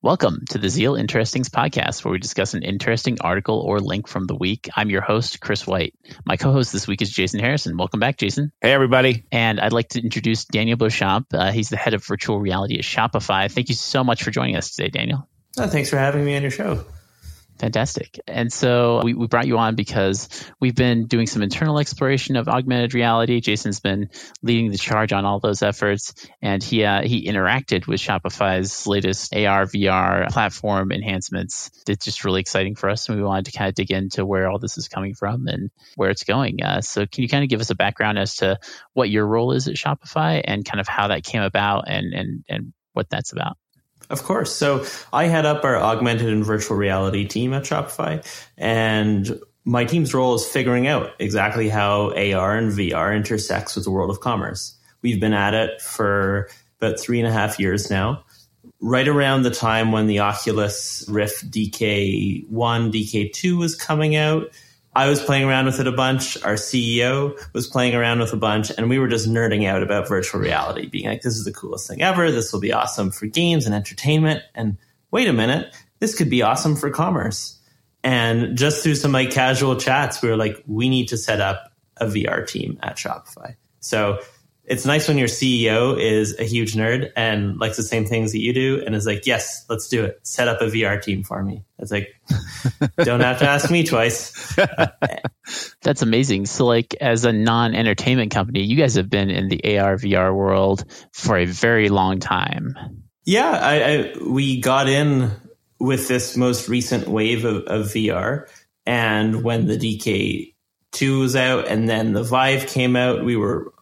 Welcome to the Zeal Interestings podcast, where we discuss an interesting article or link from the week. I'm your host, Chris White. My co host this week is Jason Harrison. Welcome back, Jason. Hey, everybody. And I'd like to introduce Daniel Beauchamp. Uh, he's the head of virtual reality at Shopify. Thank you so much for joining us today, Daniel. Oh, thanks for having me on your show. Fantastic. And so we, we brought you on because we've been doing some internal exploration of augmented reality. Jason's been leading the charge on all those efforts, and he uh, he interacted with Shopify's latest AR VR platform enhancements. It's just really exciting for us, and we wanted to kind of dig into where all this is coming from and where it's going. Uh, so can you kind of give us a background as to what your role is at Shopify and kind of how that came about and and and what that's about? Of course. So I head up our augmented and virtual reality team at Shopify. And my team's role is figuring out exactly how AR and VR intersects with the world of commerce. We've been at it for about three and a half years now. Right around the time when the Oculus Rift DK1, DK2 was coming out, I was playing around with it a bunch. Our CEO was playing around with a bunch, and we were just nerding out about virtual reality, being like, this is the coolest thing ever. This will be awesome for games and entertainment. And wait a minute, this could be awesome for commerce. And just through some like casual chats, we were like, we need to set up a VR team at Shopify. So it's nice when your CEO is a huge nerd and likes the same things that you do and is like, yes, let's do it. Set up a VR team for me. It's like, don't have to ask me twice. That's amazing. So, like, as a non entertainment company, you guys have been in the AR VR world for a very long time. Yeah, I, I we got in with this most recent wave of, of VR. And when the DK2 was out and then the Vive came out, we were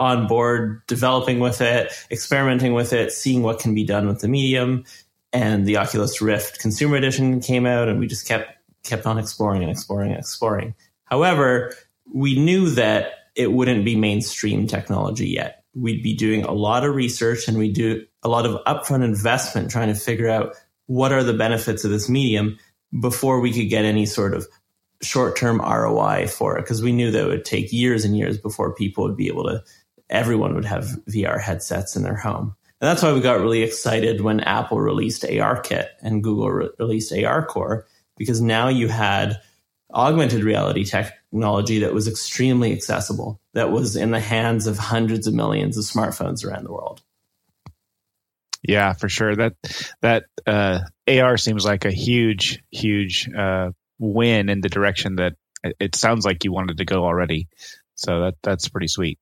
on board developing with it, experimenting with it, seeing what can be done with the medium. And the Oculus Rift Consumer Edition came out, and we just kept kept on exploring and exploring and exploring. However, we knew that it wouldn't be mainstream technology yet. We'd be doing a lot of research and we do a lot of upfront investment trying to figure out what are the benefits of this medium before we could get any sort of short term ROI for it because we knew that it would take years and years before people would be able to everyone would have VR headsets in their home. And that's why we got really excited when Apple released ARKit and Google re- released ARCore, because now you had augmented reality technology that was extremely accessible, that was in the hands of hundreds of millions of smartphones around the world. Yeah, for sure. That that uh, AR seems like a huge, huge uh, win in the direction that it sounds like you wanted to go already. So that that's pretty sweet.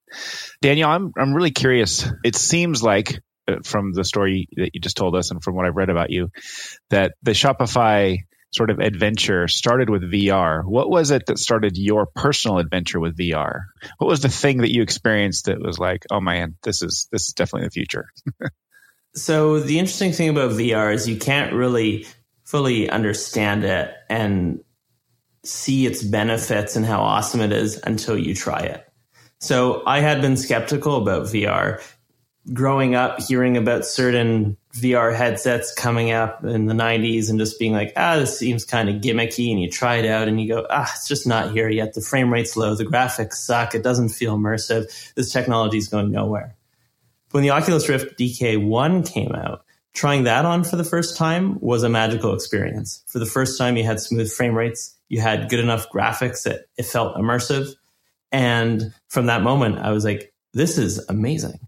Daniel, I'm I'm really curious. It seems like uh, from the story that you just told us and from what I've read about you that the Shopify sort of adventure started with VR. What was it that started your personal adventure with VR? What was the thing that you experienced that was like, "Oh man, this is this is definitely the future." so the interesting thing about VR is you can't really fully understand it and see its benefits and how awesome it is until you try it. So I had been skeptical about VR. Growing up, hearing about certain VR headsets coming up in the 90s and just being like, ah, this seems kind of gimmicky. And you try it out and you go, ah, it's just not here yet. The frame rate's low. The graphics suck. It doesn't feel immersive. This technology is going nowhere. When the Oculus Rift DK1 came out, trying that on for the first time was a magical experience. For the first time, you had smooth frame rates you had good enough graphics that it felt immersive. And from that moment, I was like, this is amazing.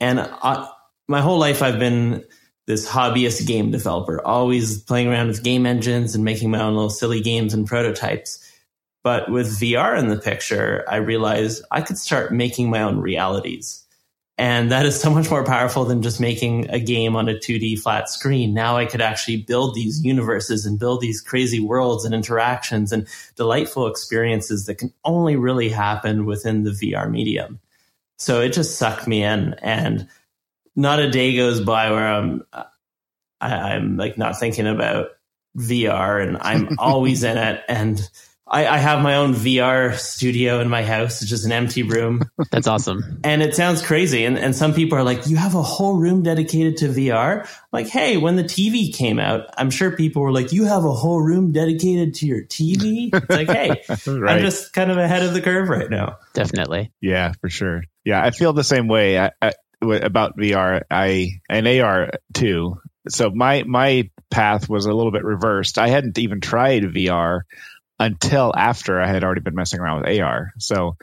And I, my whole life, I've been this hobbyist game developer, always playing around with game engines and making my own little silly games and prototypes. But with VR in the picture, I realized I could start making my own realities. And that is so much more powerful than just making a game on a 2D flat screen. Now I could actually build these universes and build these crazy worlds and interactions and delightful experiences that can only really happen within the VR medium. So it just sucked me in and not a day goes by where I'm, I, am like not thinking about VR and I'm always in it. And I, I, have my own VR studio in my house. It's just an empty room. That's awesome. And it sounds crazy. And, and some people are like, you have a whole room dedicated to VR? I'm like, hey, when the TV came out, I'm sure people were like, you have a whole room dedicated to your TV? It's like, hey, right. I'm just kind of ahead of the curve right now. Definitely. Yeah, for sure. Yeah, I feel the same way I, I, about VR. I and AR too so my my path was a little bit reversed. I hadn't even tried VR until after I had already been messing around with AR. So,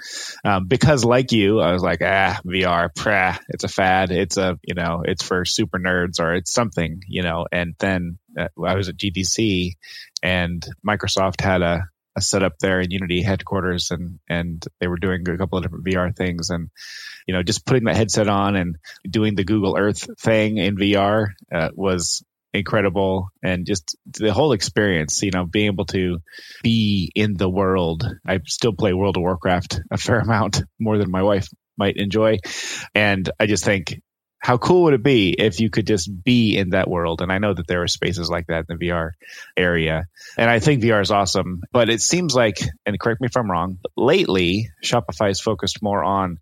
um, because like you, I was like, ah, VR, prah, it's a fad. It's a, you know, it's for super nerds or it's something, you know. And then uh, I was at GDC and Microsoft had a, a setup there in Unity headquarters and, and they were doing a couple of different VR things and, you know, just putting that headset on and doing the Google Earth thing in VR uh, was incredible. And just the whole experience you know being able to be in the world. I still play world of warcraft a fair amount more than my wife might enjoy. And i just think how cool would it be if you could just be in that world? And i know that there are spaces like that in the vr area. And i think vr is awesome but it seems like and correct me if i'm wrong lately shopify is focused more on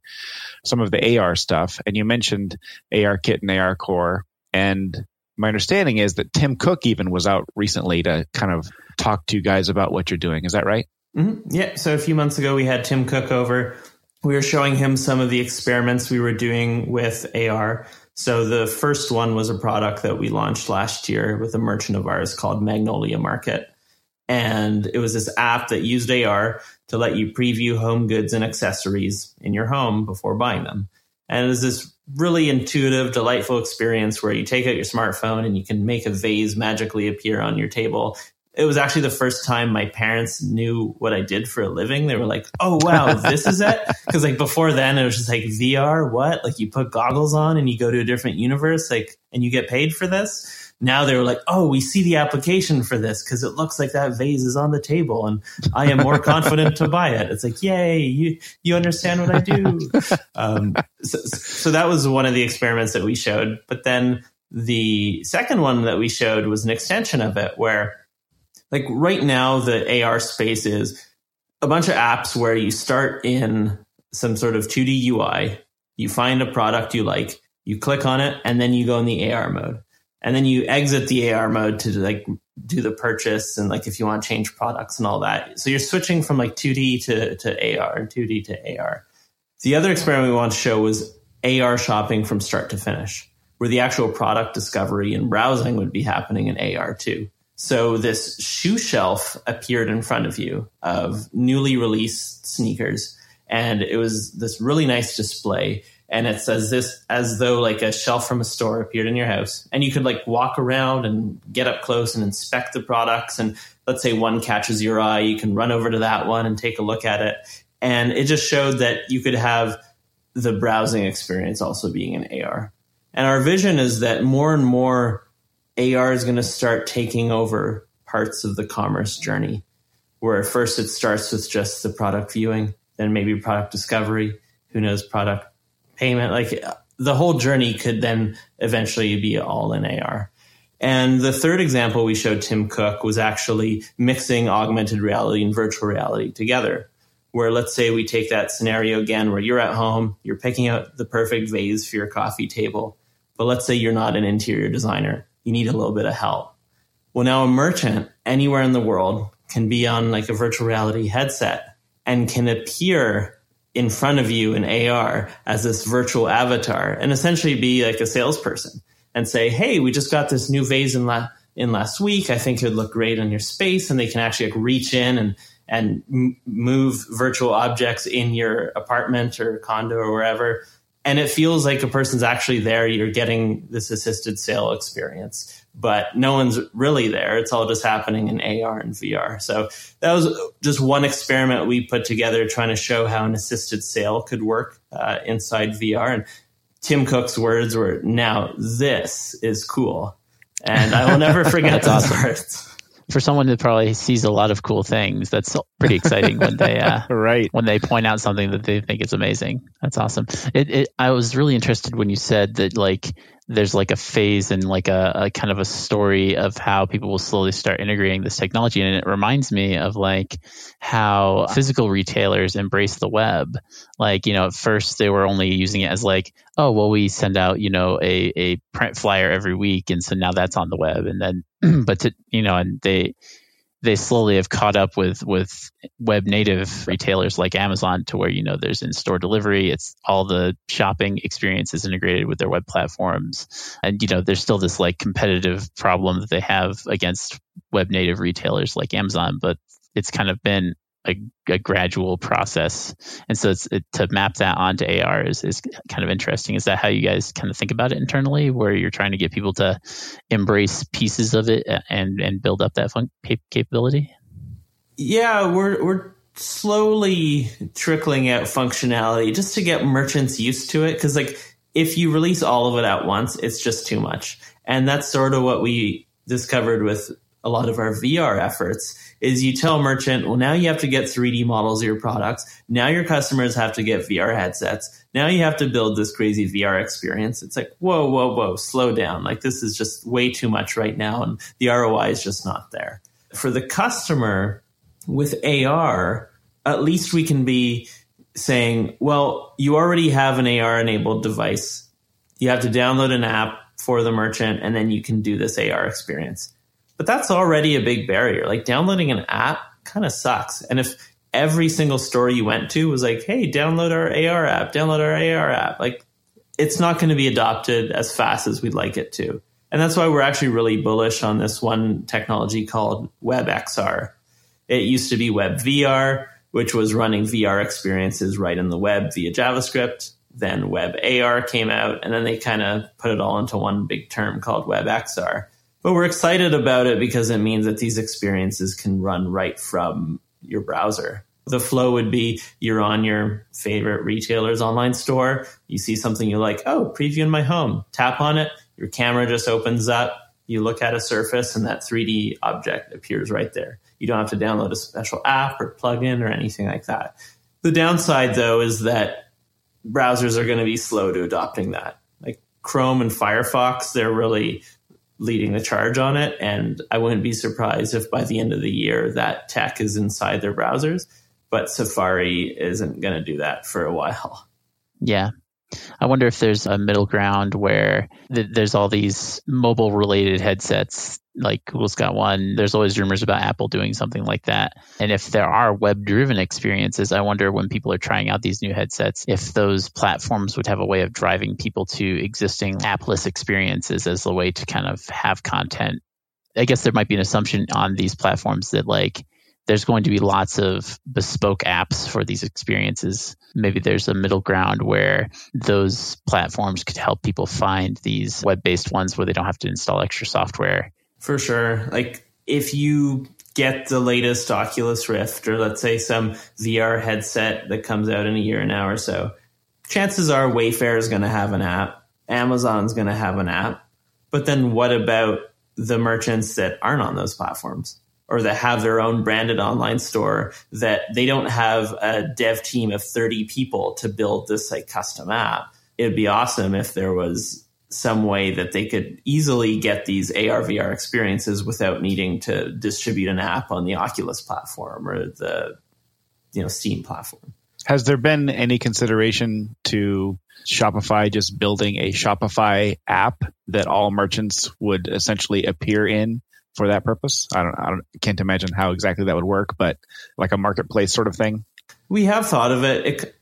some of the ar stuff. And you mentioned ar kit and ar core. And my understanding is that Tim Cook even was out recently to kind of talk to you guys about what you're doing. Is that right? Mm-hmm. Yeah. So a few months ago, we had Tim Cook over. We were showing him some of the experiments we were doing with AR. So the first one was a product that we launched last year with a merchant of ours called Magnolia Market. And it was this app that used AR to let you preview home goods and accessories in your home before buying them. And it was this really intuitive, delightful experience where you take out your smartphone and you can make a vase magically appear on your table. It was actually the first time my parents knew what I did for a living. They were like, "Oh wow, this is it." Because like before then, it was just like VR. What? Like you put goggles on and you go to a different universe, like, and you get paid for this now they were like, oh, we see the application for this because it looks like that vase is on the table and I am more confident to buy it. It's like, yay, you, you understand what I do. Um, so, so that was one of the experiments that we showed. But then the second one that we showed was an extension of it where like right now the AR space is a bunch of apps where you start in some sort of 2D UI, you find a product you like, you click on it, and then you go in the AR mode and then you exit the AR mode to like do the purchase and like if you want to change products and all that. So you're switching from like 2D to, to AR and 2D to AR. The other experiment we want to show was AR shopping from start to finish, where the actual product discovery and browsing would be happening in AR too. So this shoe shelf appeared in front of you of newly released sneakers. And it was this really nice display and it's says this as though like a shelf from a store appeared in your house and you could like walk around and get up close and inspect the products. And let's say one catches your eye you can run over to that one and take a look at it. And it just showed that you could have the browsing experience also being in AR and our vision is that more and more AR is going to start taking over parts of the commerce journey where first it starts with just the product viewing then maybe product discovery who knows product payment, like the whole journey could then eventually be all in AR. And the third example we showed Tim Cook was actually mixing augmented reality and virtual reality together. Where let's say we take that scenario again where you're at home, you're picking out the perfect vase for your coffee table, but let's say you're not an interior designer, you need a little bit of help. Well, now a merchant anywhere in the world can be on like a virtual reality headset and can appear in front of you in AR as this virtual avatar and essentially be like a salesperson and say, Hey, we just got this new vase in, la- in last week. I think it would look great on your space. And they can actually like reach in and, and m- move virtual objects in your apartment or condo or wherever. And it feels like a person's actually there. You're getting this assisted sale experience but no one's really there. It's all just happening in AR and VR. So that was just one experiment we put together trying to show how an assisted sale could work uh, inside VR. And Tim Cook's words were, now this is cool. And I will never forget those words for someone that probably sees a lot of cool things, that's pretty exciting when they uh, right when they point out something that they think is amazing. That's awesome. It, it, I was really interested when you said that like there's like a phase and like a, a, kind of a story of how people will slowly start integrating this technology. And it reminds me of like how physical retailers embrace the web. Like, you know, at first they were only using it as like, oh, well, we send out, you know, a, a print flyer every week. And so now that's on the web. And then, but to, you know, and they, they slowly have caught up with with web native retailers like Amazon to where you know there's in store delivery. It's all the shopping experience is integrated with their web platforms, and you know there's still this like competitive problem that they have against web native retailers like Amazon, but it's kind of been a, a gradual process. And so it's, it, to map that onto AR is, is kind of interesting. Is that how you guys kind of think about it internally, where you're trying to get people to embrace pieces of it and, and build up that fun- capability? Yeah, we're, we're slowly trickling out functionality just to get merchants used to it. Cause like if you release all of it at once, it's just too much. And that's sort of what we discovered with a lot of our VR efforts is you tell merchant, well, now you have to get 3D models of your products. Now your customers have to get VR headsets. Now you have to build this crazy VR experience. It's like, whoa, whoa, whoa, slow down. Like this is just way too much right now. And the ROI is just not there. For the customer with AR, at least we can be saying, well, you already have an AR enabled device. You have to download an app for the merchant and then you can do this AR experience but that's already a big barrier. Like downloading an app kind of sucks. And if every single store you went to was like, hey, download our AR app, download our AR app, like it's not going to be adopted as fast as we'd like it to. And that's why we're actually really bullish on this one technology called WebXR. It used to be WebVR, which was running VR experiences right in the web via JavaScript. Then WebAR came out, and then they kind of put it all into one big term called WebXR. But we're excited about it because it means that these experiences can run right from your browser. The flow would be you're on your favorite retailer's online store, you see something you like, oh, preview in my home, tap on it, your camera just opens up, you look at a surface, and that 3D object appears right there. You don't have to download a special app or plugin or anything like that. The downside, though, is that browsers are going to be slow to adopting that. Like Chrome and Firefox, they're really leading the charge on it. And I wouldn't be surprised if by the end of the year that tech is inside their browsers. But Safari isn't going to do that for a while. Yeah. I wonder if there's a middle ground where th- there's all these mobile related headsets like Google's got one. There's always rumors about Apple doing something like that. And if there are web driven experiences, I wonder when people are trying out these new headsets, if those platforms would have a way of driving people to existing appless experiences as a way to kind of have content. I guess there might be an assumption on these platforms that like there's going to be lots of bespoke apps for these experiences. Maybe there's a middle ground where those platforms could help people find these web based ones where they don't have to install extra software for sure. Like if you get the latest Oculus Rift or let's say some VR headset that comes out in a year and now or so, chances are Wayfair is going to have an app, Amazon's going to have an app. But then what about the merchants that aren't on those platforms? Or that have their own branded online store that they don't have a dev team of 30 people to build this like custom app. It'd be awesome if there was some way that they could easily get these AR VR experiences without needing to distribute an app on the Oculus platform or the you know Steam platform. Has there been any consideration to Shopify just building a Shopify app that all merchants would essentially appear in for that purpose? I don't, I don't can't imagine how exactly that would work, but like a marketplace sort of thing. We have thought of it. It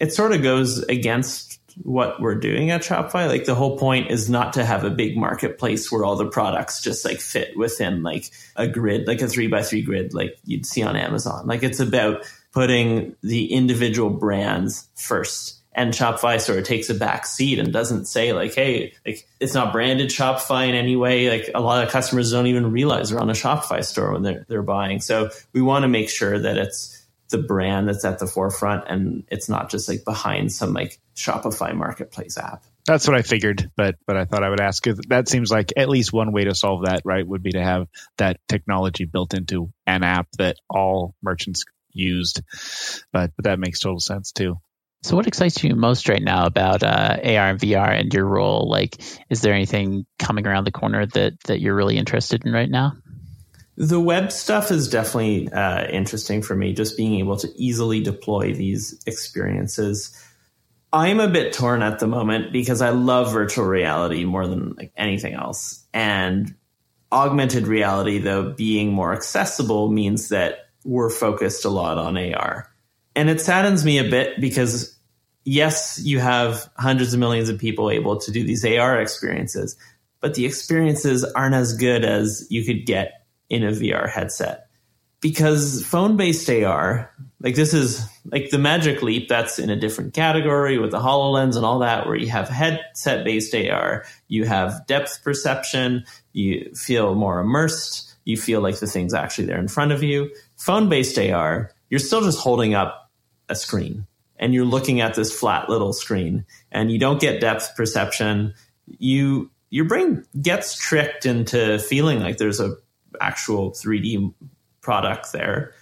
it sort of goes against what we're doing at Shopify. Like the whole point is not to have a big marketplace where all the products just like fit within like a grid, like a three by three grid, like you'd see on Amazon. Like it's about putting the individual brands first. And Shopify sort of takes a back seat and doesn't say like, hey, like it's not branded Shopify in any way. Like a lot of customers don't even realize they're on a Shopify store when they're they're buying. So we want to make sure that it's the brand that's at the forefront and it's not just like behind some like Shopify marketplace app. That's what I figured, but but I thought I would ask. That seems like at least one way to solve that, right? Would be to have that technology built into an app that all merchants used. But, but that makes total sense too. So, what excites you most right now about uh, AR and VR and your role? Like, is there anything coming around the corner that that you're really interested in right now? The web stuff is definitely uh, interesting for me, just being able to easily deploy these experiences. I'm a bit torn at the moment because I love virtual reality more than like anything else. And augmented reality, though, being more accessible means that we're focused a lot on AR. And it saddens me a bit because, yes, you have hundreds of millions of people able to do these AR experiences, but the experiences aren't as good as you could get in a VR headset. Because phone based AR, like this is like the Magic Leap, that's in a different category with the HoloLens and all that, where you have headset based AR, you have depth perception, you feel more immersed, you feel like the thing's actually there in front of you. Phone based AR, you're still just holding up a screen and you're looking at this flat little screen and you don't get depth perception. You your brain gets tricked into feeling like there's a actual 3D product there.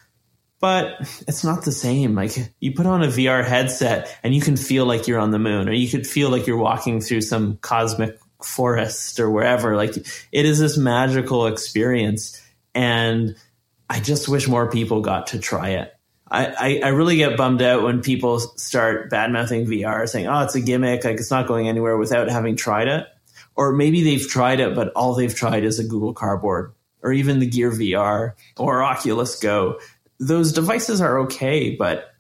But it's not the same. Like you put on a VR headset and you can feel like you're on the moon, or you could feel like you're walking through some cosmic forest or wherever. Like it is this magical experience. And I just wish more people got to try it. I, I, really get bummed out when people start bad mouthing VR, saying, oh, it's a gimmick, like it's not going anywhere without having tried it. Or maybe they've tried it, but all they've tried is a Google Cardboard or even the Gear VR or Oculus Go. Those devices are okay, but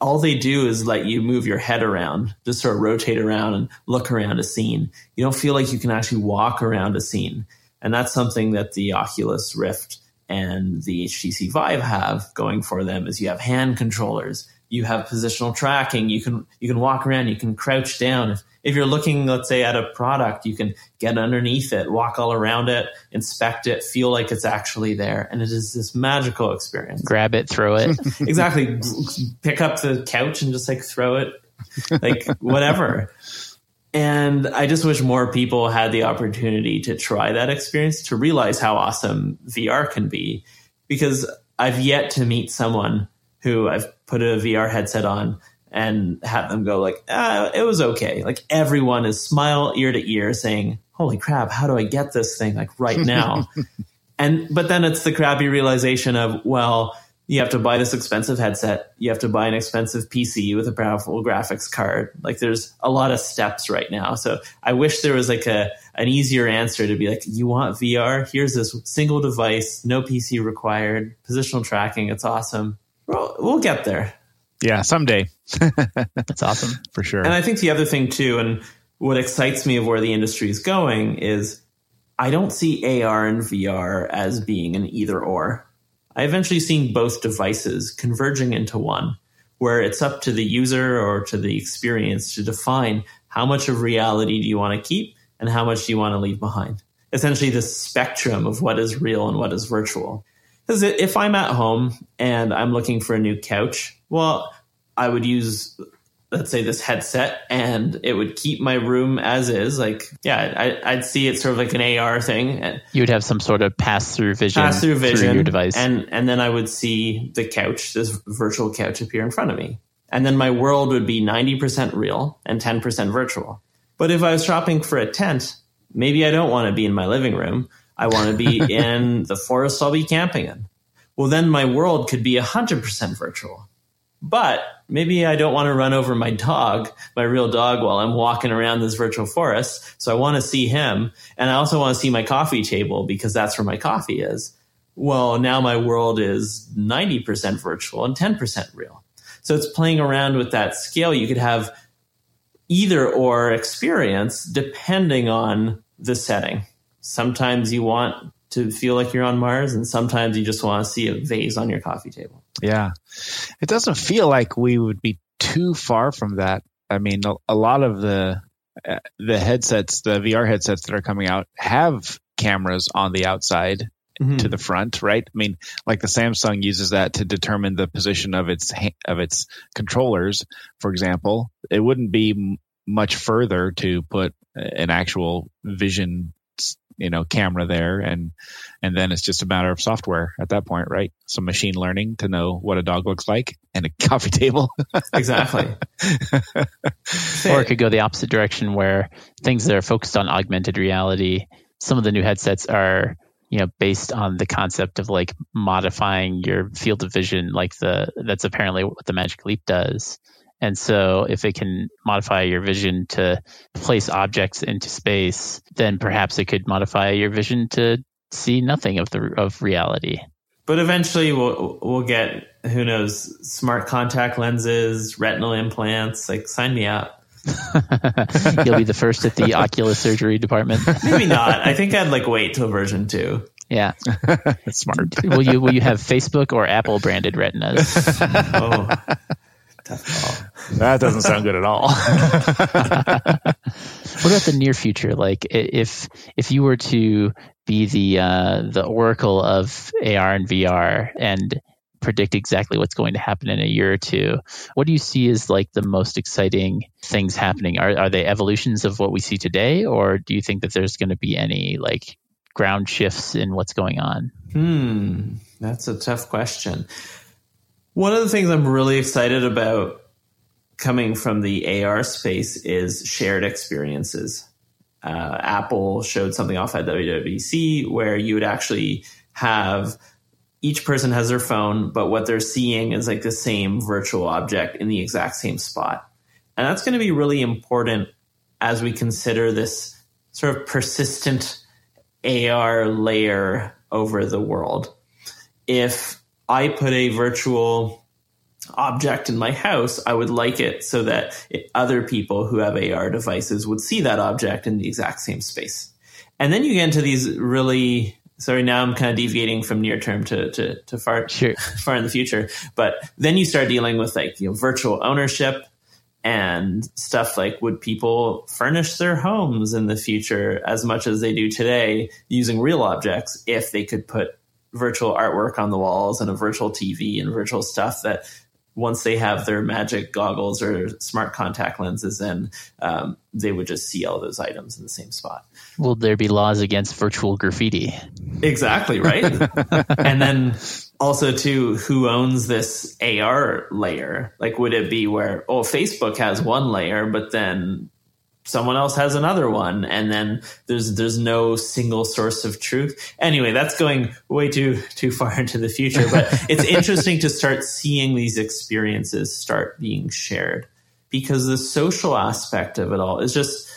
all they do is let you move your head around, just sort of rotate around and look around a scene. You don't feel like you can actually walk around a scene. And that's something that the Oculus Rift and the HTC Vive have going for them is you have hand controllers, you have positional tracking, you can you can walk around, you can crouch down. If if you're looking, let's say, at a product, you can get underneath it, walk all around it, inspect it, feel like it's actually there. And it is this magical experience. Grab it, throw it. exactly. Pick up the couch and just like throw it, like whatever. And I just wish more people had the opportunity to try that experience to realize how awesome VR can be. Because I've yet to meet someone who I've put a VR headset on and have them go like, ah, it was okay. Like everyone is smile ear to ear saying, holy crap, how do I get this thing like right now? and, but then it's the crappy realization of, well, you have to buy this expensive headset. You have to buy an expensive PC with a powerful graphics card. Like there's a lot of steps right now. So I wish there was like a, an easier answer to be like, you want VR? Here's this single device, no PC required, positional tracking. It's awesome. We'll, we'll get there. Yeah, someday. That's awesome. For sure. And I think the other thing too, and what excites me of where the industry is going is I don't see AR and VR as being an either or. I eventually seen both devices converging into one, where it's up to the user or to the experience to define how much of reality do you want to keep and how much do you want to leave behind. Essentially, the spectrum of what is real and what is virtual. Because if I'm at home and I'm looking for a new couch, well, I would use, let's say, this headset and it would keep my room as is. Like, yeah, I, would see it sort of like an AR thing. You would have some sort of pass through vision, pass through vision, your device, and and then I would see the couch, this virtual couch, appear in front of me, and then my world would be ninety percent real and ten percent virtual. But if I was shopping for a tent, maybe I don't want to be in my living room. I want to be in the forest I'll be camping in. Well, then my world could be 100% virtual. But maybe I don't want to run over my dog, my real dog, while I'm walking around this virtual forest. So I want to see him. And I also want to see my coffee table because that's where my coffee is. Well, now my world is 90% virtual and 10% real. So it's playing around with that scale. You could have either or experience depending on the setting. Sometimes you want to feel like you're on Mars, and sometimes you just want to see a vase on your coffee table. Yeah. It doesn't feel like we would be too far from that. I mean, a, a lot of the uh, the headsets, the VR headsets that are coming out have cameras on the outside mm-hmm. to the front, right? I mean, like the Samsung uses that to determine the position of its of its controllers, for example. It wouldn't be much further to put an actual vision you know camera there. And and then it's just a matter of software at that point right? Some machine learning to know what a dog looks like and a coffee table. Exactly. Or it could go the opposite direction where things that are focused on augmented reality some of the new headsets are you know based on the concept of like modifying your field of vision like the that's apparently what the magic leap does and so if it can modify your vision to place objects into space, then perhaps it could modify your vision to see nothing of the of reality. But eventually, we'll we'll get who knows smart contact lenses, retinal implants. Like, sign me up. You'll be the first at the ocular surgery department. Maybe not. I think I'd like wait till version two. Yeah, Smart. will you will you have Facebook or Apple branded retinas? Oh, tough call. That doesn't sound good at all. What about the near future? Like if if you were to be the uh, the oracle of AR and VR and predict exactly what's going to happen in a year or two, what do you see as like the most exciting things happening? Are are they evolutions of what we see today, or do you think that there's going to be any like ground shifts in what's going on? Hmm, that's a tough question. One of the things I'm really excited about coming from the AR space is shared experiences. Uh, Apple showed something off at WWDC where you would actually have each person has their phone, but what they're seeing is like the same virtual object in the exact same spot. And that's going to be really important as we consider this sort of persistent AR layer over the world. If I put a virtual object in my house, I would like it so that it, other people who have AR devices would see that object in the exact same space. And then you get into these really sorry now I'm kind of deviating from near term to, to, to far Sure. far in the future. But then you start dealing with like you know virtual ownership and stuff like would people furnish their homes in the future as much as they do today using real objects if they could put virtual artwork on the walls and a virtual TV and virtual stuff that once they have their magic goggles or smart contact lenses in, um, they would just see all those items in the same spot. Will there be laws against virtual graffiti? Exactly, right? and then also too, who owns this AR layer? Like would it be where oh Facebook has one layer, but then someone else has another one and then there's there's no single source of truth. Anyway, that's going way too too far into the future, but it's interesting to start seeing these experiences start being shared because the social aspect of it all is just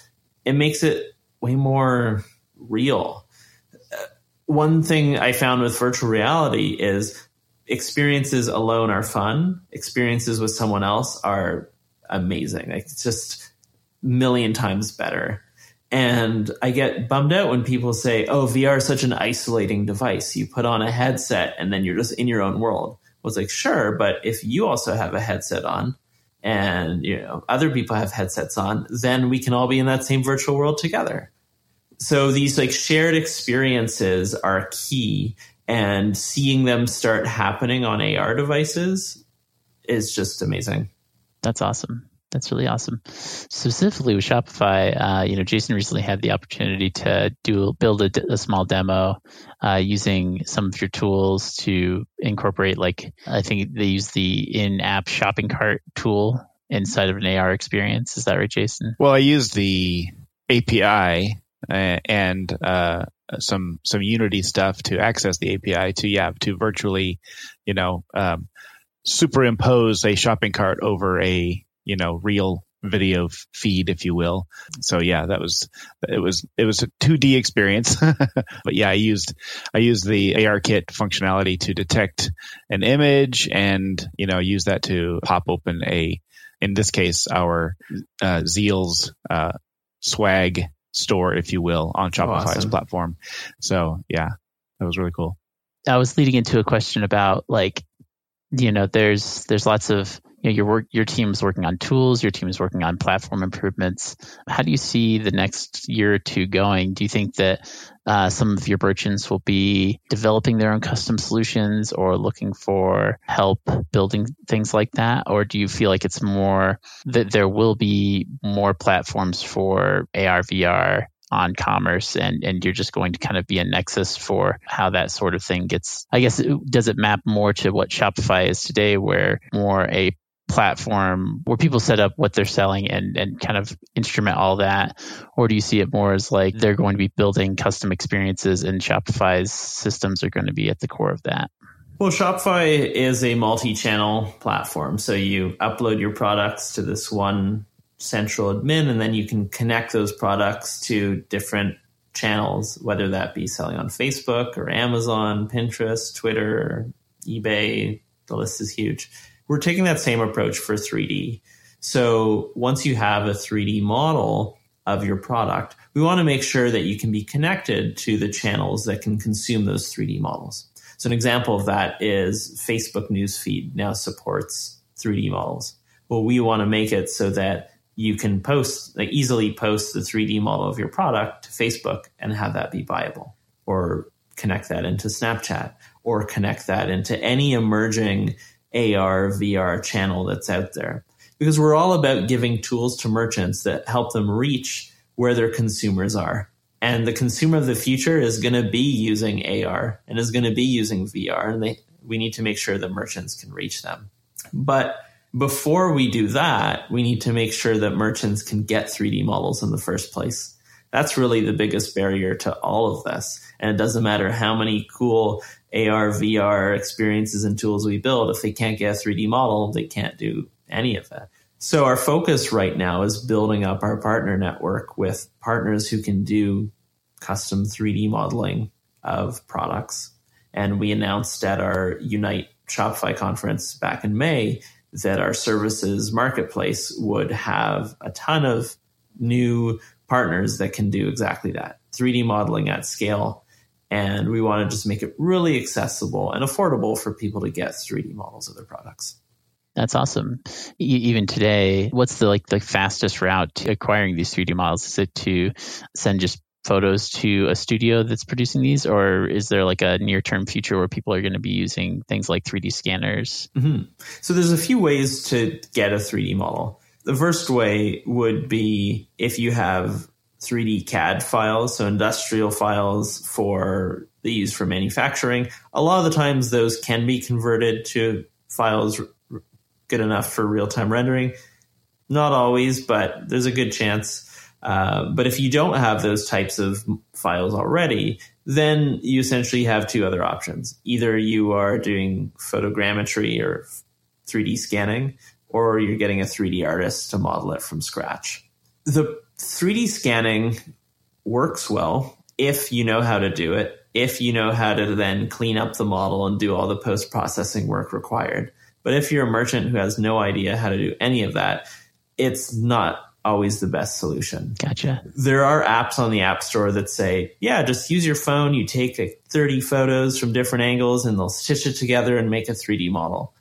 it makes it way more real uh, one thing I found with virtual reality is experiences alone are fun. Experiences with someone else are amazing. Like it's just million times better. And I get bummed out when people say, "Oh, VR is such an isolating device. You put on a headset and then you're just in your own world." Well, it's like, sure, but if you also have a headset on, and you know other people have headsets on, then we can all be in that same virtual world together so these like shared experiences are key and seeing them start happening on AR devices is just amazing. That's awesome. That's really awesome. Specifically with Shopify, uh, you know, Jason recently had the opportunity to do build a, a small demo uh, using some of your tools to incorporate, like I think they use the in-app shopping cart tool inside of an AR experience. Is that right, Jason? Well, I used the API uh, and uh, some some Unity stuff to access the API to yeah to virtually, you know, um, superimpose a shopping cart over a you know real video f- feed, if you will. So yeah, that was it was it was a 2D experience, but yeah, I used I used the AR kit functionality to detect an image and you know use that to pop open a in this case our uh, Zeal's uh, swag store, if you will, on Shopify's awesome. platform. So yeah, that was really cool. I was leading into a question about like, you know, there's there's lots of you know your work your team's working on tools, your team is working on platform improvements. How do you see the next year or two going? Do you think that uh, some of your merchants will be developing their own custom solutions or looking for help building things like that, or do you feel like it's more that there will be more platforms for AR VR on commerce and and you're just going to kind of be a nexus for how that sort of thing gets i guess does it map more to what shopify is today where more a platform where people set up what they're selling and and kind of instrument all that or do you see it more as like they're going to be building custom experiences and shopify's systems are going to be at the core of that Well, Shopify is a multi channel platform. So you upload your products to this one central admin, and then you can connect those products to different channels, whether that be selling on Facebook or Amazon, Pinterest, Twitter, eBay, the list is huge. We're taking that same approach for 3D. So once you have a 3D model of your product, we want to make sure that you can be connected to the channels that can consume those 3D models. So an example of that is Facebook newsfeed now supports 3D models. Well, we want to make it so that you can post, like easily post the 3D model of your product to Facebook and have that be viable or connect that into Snapchat or connect that into any emerging AR, VR channel that's out there. Because we're all about giving tools to merchants that help them reach where their consumers are. And the consumer of the future is going to be using AR and is going to be using VR. And they, we need to make sure that merchants can reach them. But before we do that, we need to make sure that merchants can get 3D models in the first place. That's really the biggest barrier to all of this. And it doesn't matter how many cool AR, VR experiences and tools we build. If they can't get a 3D model, they can't do any of that. So our focus right now is building up our partner network with partners who can do custom 3D modeling of products. And we announced at our Unite Shopify conference back in May that our services marketplace would have a ton of new partners that can do exactly that 3D modeling at scale. And we want to just make it really accessible and affordable for people to get 3D models of their products. That's awesome. even today, what's the like the fastest route to acquiring these 3D models? Is it to send just photos to a studio that's producing these, or is there like a near term future where people are going to be using things like 3D scanners? Mm-hmm. So there's a few ways to get a 3D model. The first way would be if you have 3D CAD files, so industrial files for they use for manufacturing. A lot of the times those can be converted to files good enough for real time rendering. Not always, but there's a good chance. Uh, but if you don't have those types of files already, then you essentially have two other options. Either you are doing photogrammetry or 3D scanning, or you're getting a 3D artist to model it from scratch. The 3D scanning works well if you know how to do it, if you know how to then clean up the model and do all the post processing work required. But if you're a merchant who has no idea how to do any of that, it's not always the best solution. Gotcha. There are apps on the App Store that say, yeah, just use your phone. You take like 30 photos from different angles and they'll stitch it together and make a 3D model.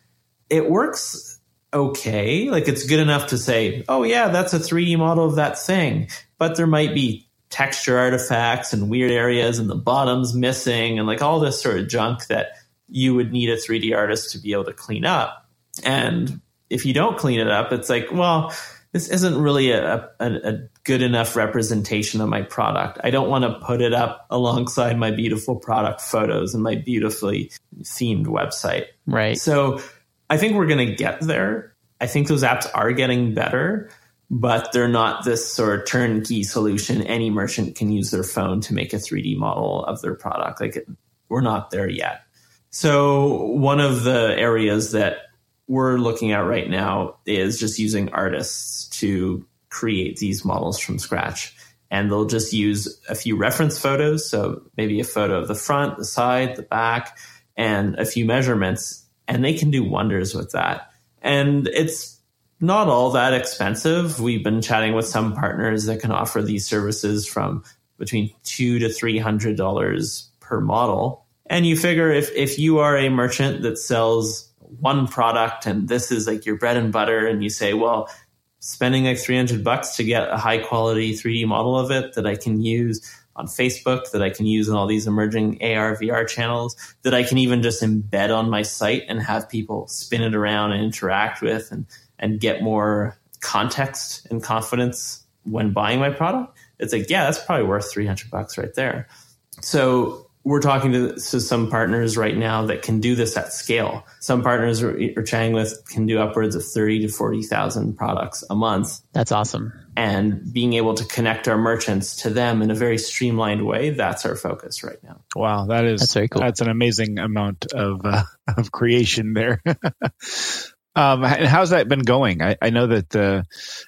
It works okay. Like it's good enough to say, oh, yeah, that's a 3D model of that thing. But there might be texture artifacts and weird areas and the bottom's missing and like all this sort of junk that you would need a 3D artist to be able to clean up. And if you don't clean it up, it's like, well, this isn't really a, a, a, good enough representation of my product. I don't want to put it up alongside my beautiful product photos and my beautifully themed website. Right. So I think we're going to get there. I think those apps are getting better, but they're not this sort of turnkey solution. Any merchant can use their phone to make a 3D model of their product. Like we're not there yet. So one of the areas that we're looking at right now is just using artists to create these models from scratch. And they'll just use a few reference photos. So maybe a photo of the front, the side, the back, and a few measurements. And they can do wonders with that. And it's not all that expensive. We've been chatting with some partners that can offer these services from between two to three hundred dollars per model. And you figure if, if you are a merchant that sells one product and this is like your bread and butter and you say, well, spending like 300 bucks to get a high quality 3D model of it that I can use on Facebook, that I can use in all these emerging AR, VR channels, that I can even just embed on my site and have people spin it around and interact with and, and get more context and confidence when buying my product. It's like, yeah, that's probably worth 300 bucks right there. So we're talking to, to, some partners right now that can do this at scale. Some partners we're, we're chatting with can do upwards of 30 to 40,000 products a month. That's awesome. And being able to connect our merchants to them in a very streamlined way, that's our focus right now. Wow, that is that's very cool. That's an amazing amount of uh, of creation there. Um, how's that been going? I, I know that the,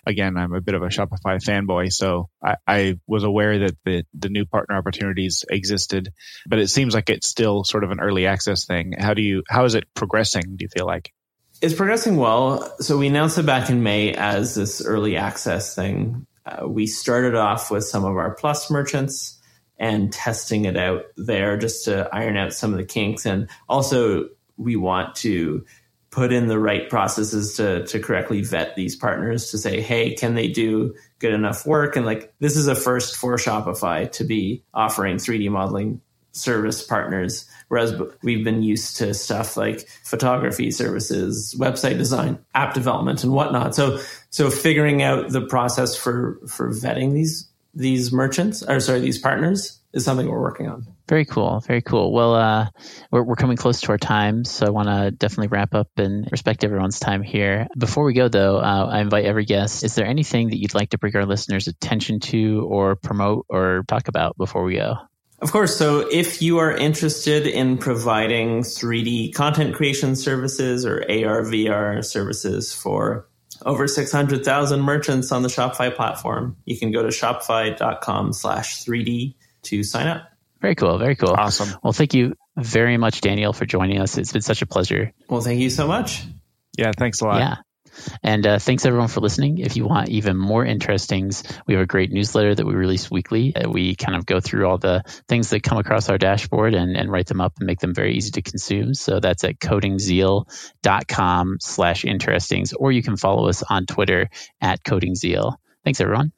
again, I'm a bit of a Shopify fanboy, so I, I, was aware that the the new partner opportunities existed, but it seems like it's still sort of an early access thing. How do you how is it progressing? Do you feel like it's progressing well? So we announced it back in May as this early access thing. Uh, we started off with some of our plus merchants and testing it out there just to iron out some of the kinks, and also we want to put in the right processes to to correctly vet these partners to say, hey, can they do good enough work? And like this is a first for Shopify to be offering 3D modeling service partners, whereas we've been used to stuff like photography services, website design, app development, and whatnot. So so figuring out the process for for vetting these these merchants or sorry these partners is something we're working on. Very cool. Very cool. Well, uh, we're, we're coming close to our time, so I want to definitely wrap up and respect everyone's time here. Before we go, though, uh, I invite every guest. Is there anything that you'd like to bring our listeners' attention to, or promote, or talk about before we go? Of course. So if you are interested in providing 3D content creation services or AR, VR services for over 600,000 merchants on the Shopify platform, you can go to shopify.com slash 3D to sign up. Very cool. Very cool. Awesome. Well, thank you very much, Daniel, for joining us. It's been such a pleasure. Well, thank you so much. Yeah, thanks a lot. Yeah. And uh, thanks everyone for listening. If you want even more interestings, we have a great newsletter that we release weekly. Uh, we kind of go through all the things that come across our dashboard and, and write them up and make them very easy to consume. So that's at codingzeal.com slash interestings, or you can follow us on Twitter at codingzeal. Thanks everyone.